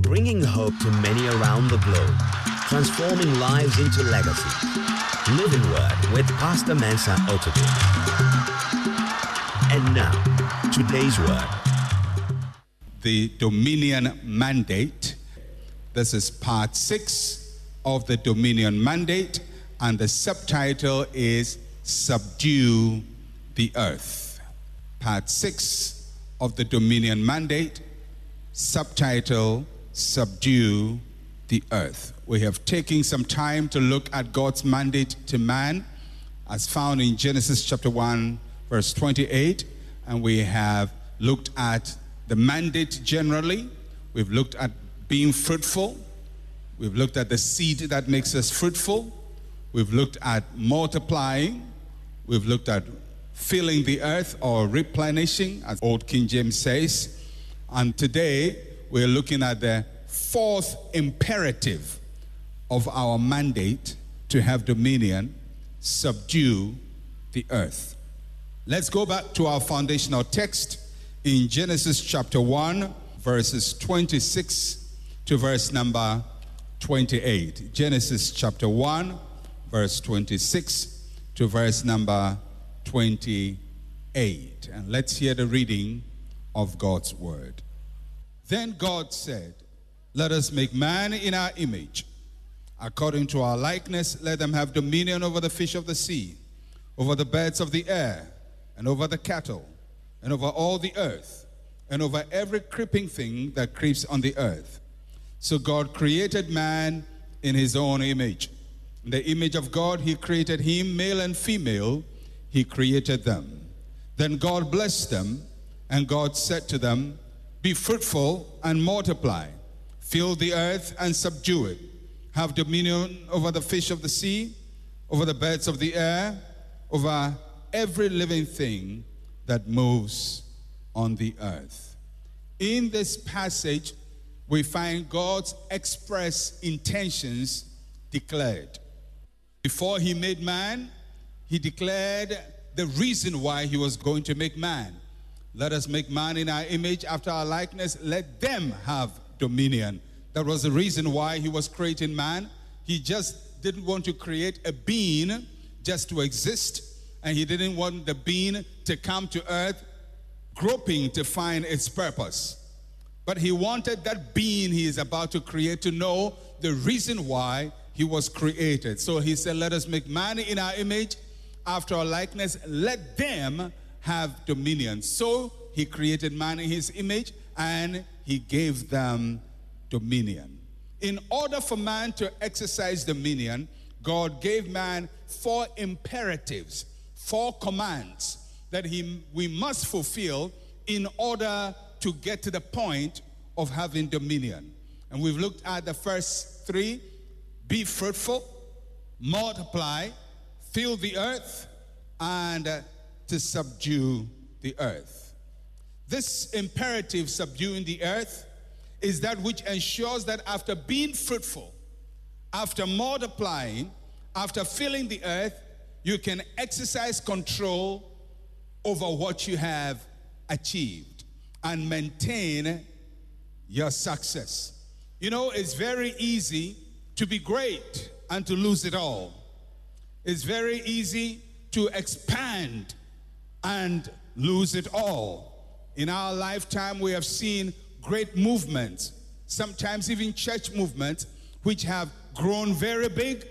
Bringing hope to many around the globe, transforming lives into legacies. Living Word with Pastor Mensa Otabil. And now, today's word. The Dominion Mandate. This is part six of the Dominion Mandate, and the subtitle is Subdue the Earth. Part six of the Dominion Mandate, subtitle Subdue the Earth. We have taken some time to look at God's mandate to man, as found in Genesis chapter 1, verse 28, and we have looked at the mandate generally. We've looked at being fruitful. We've looked at the seed that makes us fruitful. We've looked at multiplying. We've looked at filling the earth or replenishing, as Old King James says. And today we're looking at the fourth imperative of our mandate to have dominion subdue the earth. Let's go back to our foundational text in Genesis chapter 1, verses 26 to verse number 28. Genesis chapter 1, verse 26 to verse number 28. And let's hear the reading of God's word. Then God said, Let us make man in our image. According to our likeness, let them have dominion over the fish of the sea, over the birds of the air, and over the cattle, and over all the earth, and over every creeping thing that creeps on the earth. So God created man in his own image. In the image of God, he created him, male and female, he created them. Then God blessed them, and God said to them, Be fruitful and multiply, fill the earth and subdue it, have dominion over the fish of the sea, over the birds of the air, over every living thing that moves on the earth. In this passage, we find God's express intentions declared. Before he made man, he declared the reason why he was going to make man. Let us make man in our image, after our likeness. Let them have dominion. That was the reason why he was creating man. He just didn't want to create a being just to exist, and he didn't want the being to come to earth groping to find its purpose. But he wanted that being he is about to create to know the reason why he was created. So he said, Let us make man in our image, after our likeness, let them have dominion. So he created man in his image and he gave them dominion. In order for man to exercise dominion, God gave man four imperatives, four commands that he, we must fulfill in order to get to the point of having dominion. And we've looked at the first three be fruitful, multiply, fill the earth, and uh, to subdue the earth. This imperative, subduing the earth, is that which ensures that after being fruitful, after multiplying, after filling the earth, you can exercise control over what you have achieved and maintain your success. You know, it's very easy to be great and to lose it all. It's very easy to expand and lose it all. In our lifetime, we have seen great movements, sometimes even church movements, which have grown very big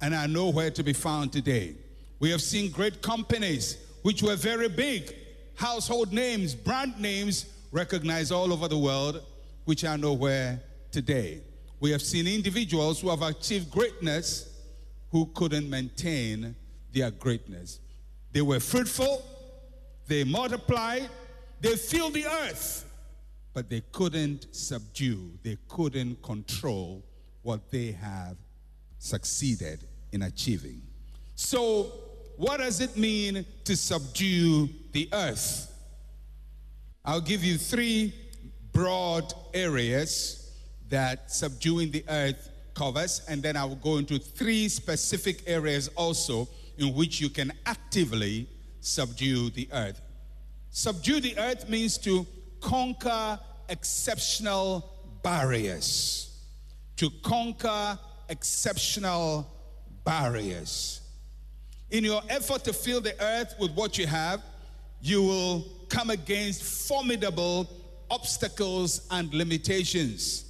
and are nowhere to be found today. We have seen great companies which were very big, household names, brand names recognized all over the world, which are nowhere today. We have seen individuals who have achieved greatness who couldn't maintain their greatness. They were fruitful, they multiplied, they filled the earth, but they couldn't subdue, they couldn't control what they have succeeded in achieving. So, what does it mean to subdue the earth? I'll give you three broad areas that subduing the earth covers, and then I will go into three specific areas also in which you can actively subdue the earth. Subdue the earth means to conquer exceptional barriers. To conquer exceptional barriers. In your effort to fill the earth with what you have, you will come against formidable obstacles and limitations.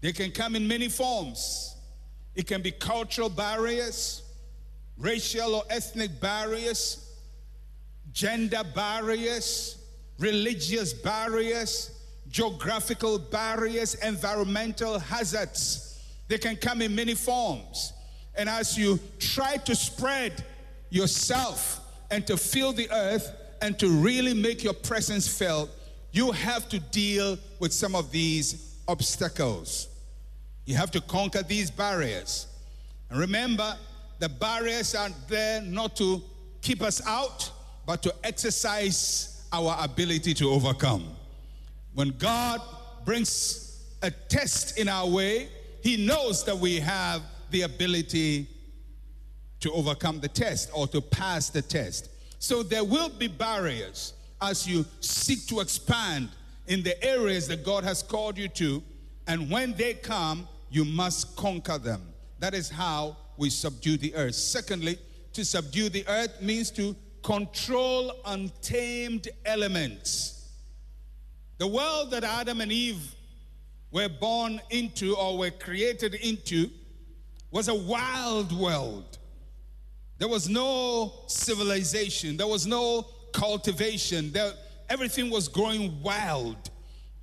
They can come in many forms. It can be cultural barriers, racial or ethnic barriers, gender barriers, religious barriers, geographical barriers, environmental hazards. They can come in many forms. And as you try to spread yourself and to fill the earth and to really make your presence felt, you have to deal with some of these obstacles. You have to conquer these barriers. And remember, the barriers are there not to keep us out, but to exercise our ability to overcome. When God brings a test in our way, He knows that we have the ability to overcome the test or to pass the test. So there will be barriers as you seek to expand in the areas that God has called you to. And when they come, you must conquer them. That is how we subdue the earth. Secondly, to subdue the earth means to control untamed elements. The world that Adam and Eve were born into or were created into was a wild world. There was no civilization, there was no cultivation, there, everything was growing wild.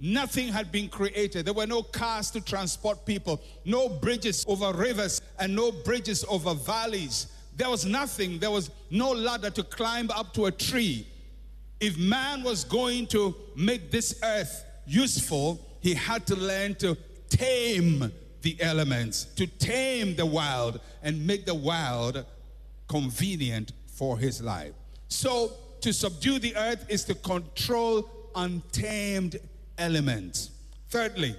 Nothing had been created. There were no cars to transport people, no bridges over rivers, and no bridges over valleys. There was nothing. There was no ladder to climb up to a tree. If man was going to make this earth useful, he had to learn to tame the elements, to tame the wild, and make the wild convenient for his life. So, to subdue the earth is to control untamed elements. Thirdly,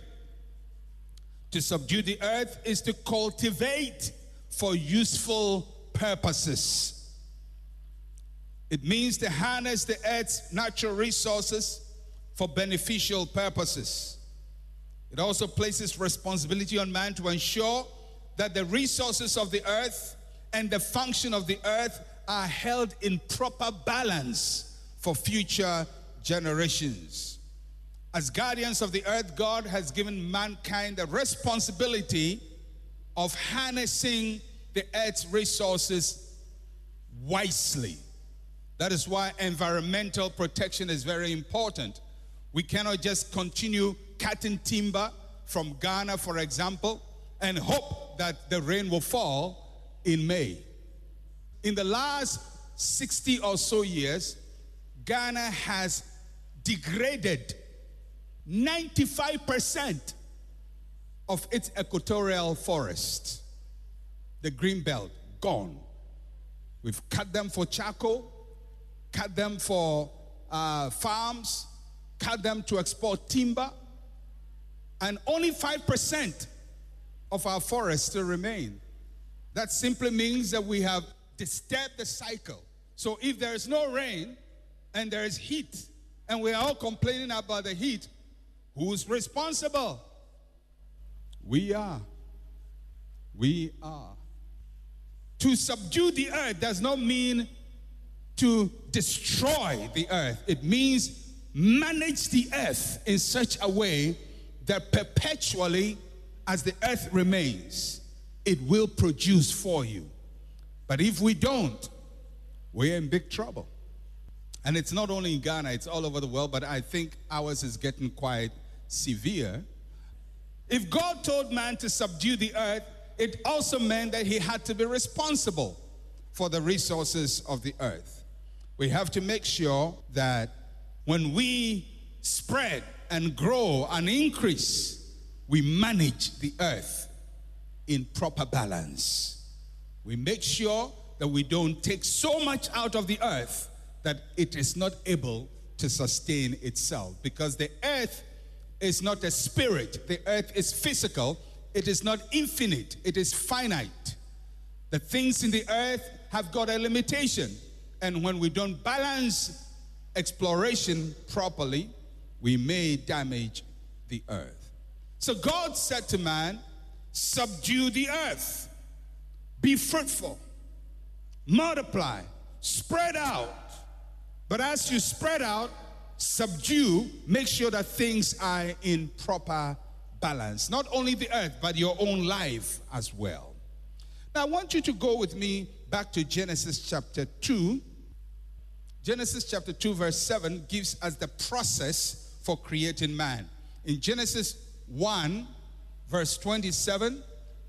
to subdue the earth is to cultivate for useful purposes. It means to harness the earth's natural resources for beneficial purposes. It also places responsibility on man to ensure that the resources of the earth and the function of the earth are held in proper balance for future generations. As guardians of the earth, God has given mankind the responsibility of harnessing the earth's resources wisely. That is why environmental protection is very important. We cannot just continue cutting timber from Ghana, for example, and hope that the rain will fall in May. In the last 60 or so years, Ghana has degraded 95% of its equatorial forest, the green belt, gone. We've cut them for charcoal, cut them for uh, farms, cut them to export timber, and only 5% of our forests still remain. That simply means that we have disturbed the cycle. So if there is no rain and there is heat, and we are all complaining about the heat, Who's responsible? We are. We are. To subdue the earth does not mean to destroy the earth, it means manage the earth in such a way that perpetually, as the earth remains, it will produce for you. But if we don't, we're in big trouble. And it's not only in Ghana, it's all over the world, but I think ours is getting quite severe. If God told man to subdue the earth, it also meant that he had to be responsible for the resources of the earth. We have to make sure that when we spread and grow and increase, we manage the earth in proper balance. We make sure that we don't take so much out of the earth that it is not able to sustain itself because the earth is not a spirit, the earth is physical, it is not infinite, it is finite. The things in the earth have got a limitation. And when we don't balance exploration properly, we may damage the earth. So God said to man, Subdue the earth, be fruitful, multiply, spread out. But as you spread out, subdue, make sure that things are in proper balance. Not only the earth, but your own life as well. Now, I want you to go with me back to Genesis chapter 2. Genesis chapter 2, verse 7 gives us the process for creating man. In Genesis 1, verse 27,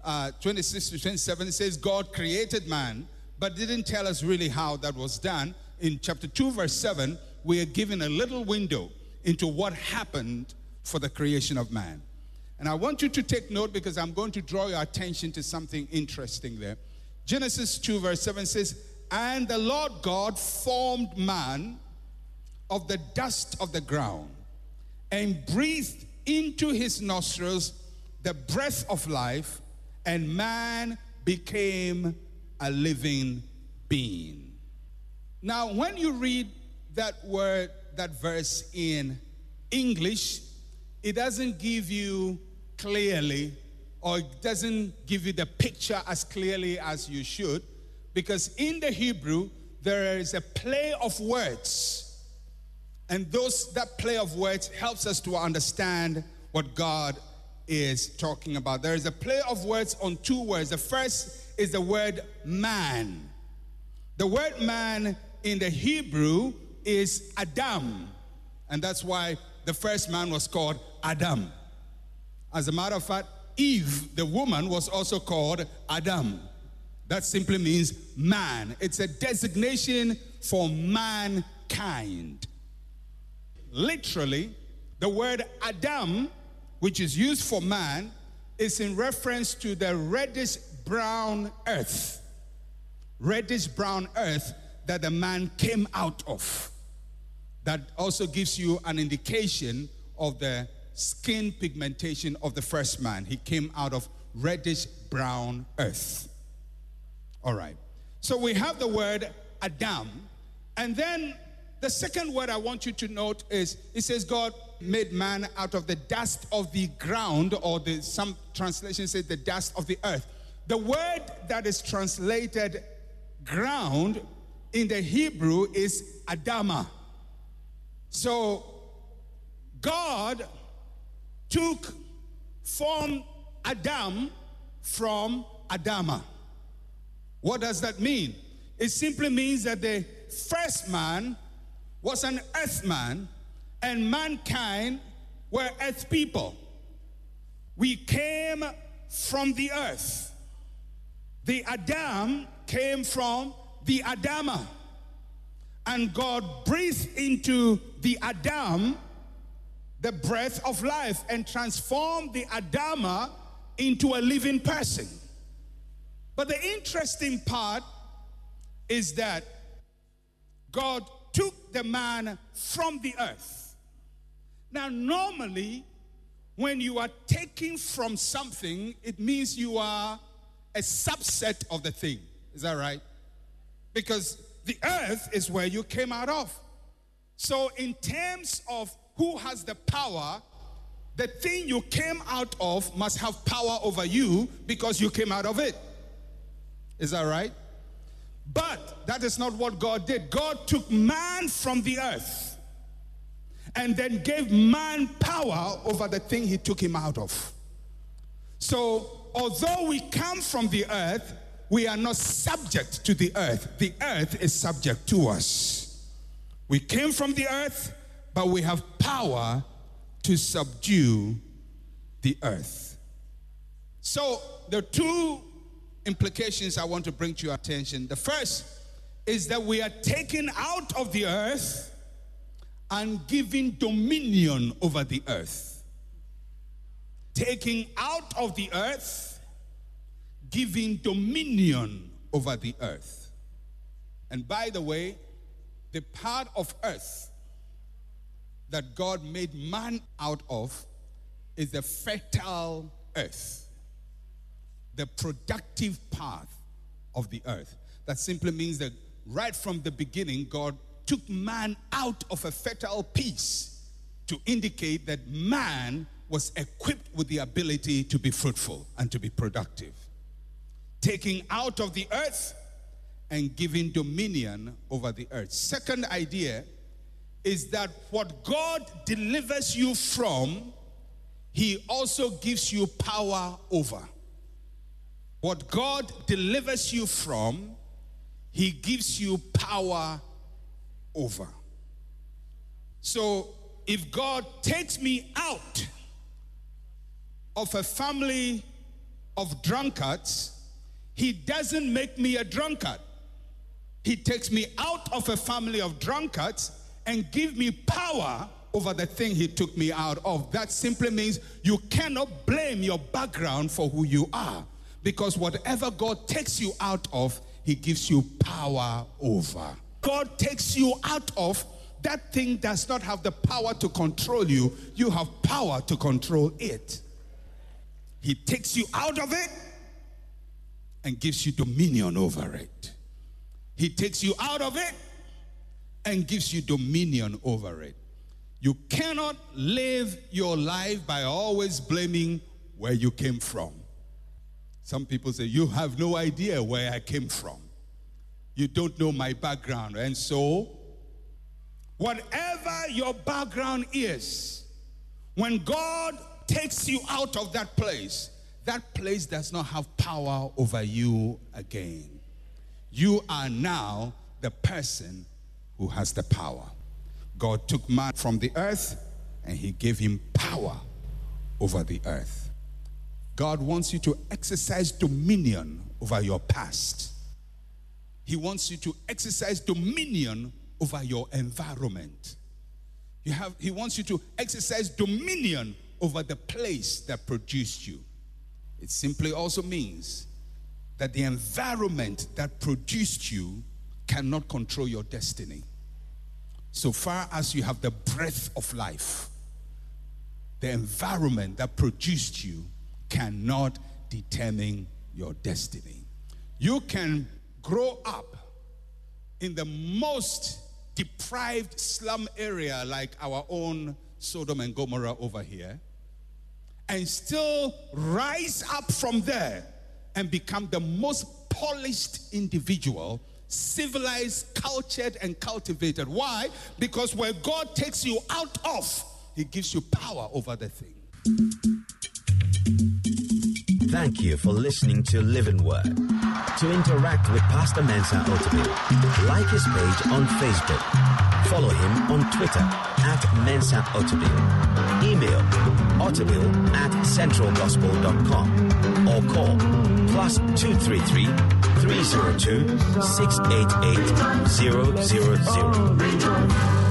uh, 26 to 27, it says, God created man, but didn't tell us really how that was done. In chapter 2, verse 7, we are given a little window into what happened for the creation of man. And I want you to take note because I'm going to draw your attention to something interesting there. Genesis 2, verse 7 says, And the Lord God formed man of the dust of the ground and breathed into his nostrils the breath of life, and man became a living being. Now, when you read that word, that verse in English, it doesn't give you clearly or it doesn't give you the picture as clearly as you should because in the Hebrew there is a play of words and those that play of words helps us to understand what God is talking about. There is a play of words on two words. The first is the word man. The word man in the Hebrew is Adam. And that's why the first man was called Adam. As a matter of fact, Eve, the woman, was also called Adam. That simply means man. It's a designation for mankind. Literally, the word Adam, which is used for man, is in reference to the reddish brown earth. Reddish brown earth that the man came out of. That also gives you an indication of the skin pigmentation of the first man. He came out of reddish brown earth. All right. So we have the word Adam. And then the second word I want you to note is it says God made man out of the dust of the ground, or the, some translations say the dust of the earth. The word that is translated ground in the Hebrew is Adama. So God took from Adam from Adama. What does that mean? It simply means that the first man was an earth man and mankind were earth people. We came from the earth. The Adam came from the Adama. And God breathed into the Adam the breath of life and transformed the Adama into a living person. But the interesting part is that God took the man from the earth. Now, normally, when you are taking from something, it means you are a subset of the thing. Is that right? Because the earth is where you came out of. So, in terms of who has the power, the thing you came out of must have power over you because you came out of it. Is that right? But that is not what God did. God took man from the earth and then gave man power over the thing he took him out of. So, although we come from the earth, we are not subject to the earth. The earth is subject to us. We came from the earth, but we have power to subdue the earth. So, the two implications I want to bring to your attention. The first is that we are taken out of the earth and given dominion over the earth. Taking out of the earth, giving dominion over the earth. And by the way, the part of earth that God made man out of is the fertile earth, the productive part of the earth. That simply means that right from the beginning, God took man out of a fertile piece to indicate that man was equipped with the ability to be fruitful and to be productive. Taking out of the earth and giving dominion over the earth. Second idea is that what God delivers you from, He also gives you power over. What God delivers you from, He gives you power over. So if God takes me out of a family of drunkards, He doesn't make me a drunkard. He takes me out of a family of drunkards and give me power over the thing he took me out of. That simply means you cannot blame your background for who you are because whatever God takes you out of, he gives you power over. God takes you out of that thing does not have the power to control you. You have power to control it. He takes you out of it and gives you dominion over it. He takes you out of it and gives you dominion over it. You cannot live your life by always blaming where you came from. Some people say, You have no idea where I came from. You don't know my background. And so, whatever your background is, when God takes you out of that place, that place does not have power over you again. You are now the person who has the power. God took man from the earth and he gave him power over the earth. God wants you to exercise dominion over your past. He wants you to exercise dominion over your environment. You have, he wants you to exercise dominion over the place that produced you. It simply also means that the environment that produced you cannot control your destiny. So far as you have the breath of life, the environment that produced you cannot determine your destiny. You can grow up in the most deprived slum area like our own Sodom and Gomorrah over here and still rise up from there and become the most polished individual, civilized, cultured, and cultivated. Why? Because where God takes you out of, He gives you power over the thing. Thank you for listening to Living Word. To interact with Pastor Mensa Otabil, like his page on Facebook. Follow him on Twitter at Mensa Otabil. Email otabil at centralgospel.com or call plus 233 302 688 000.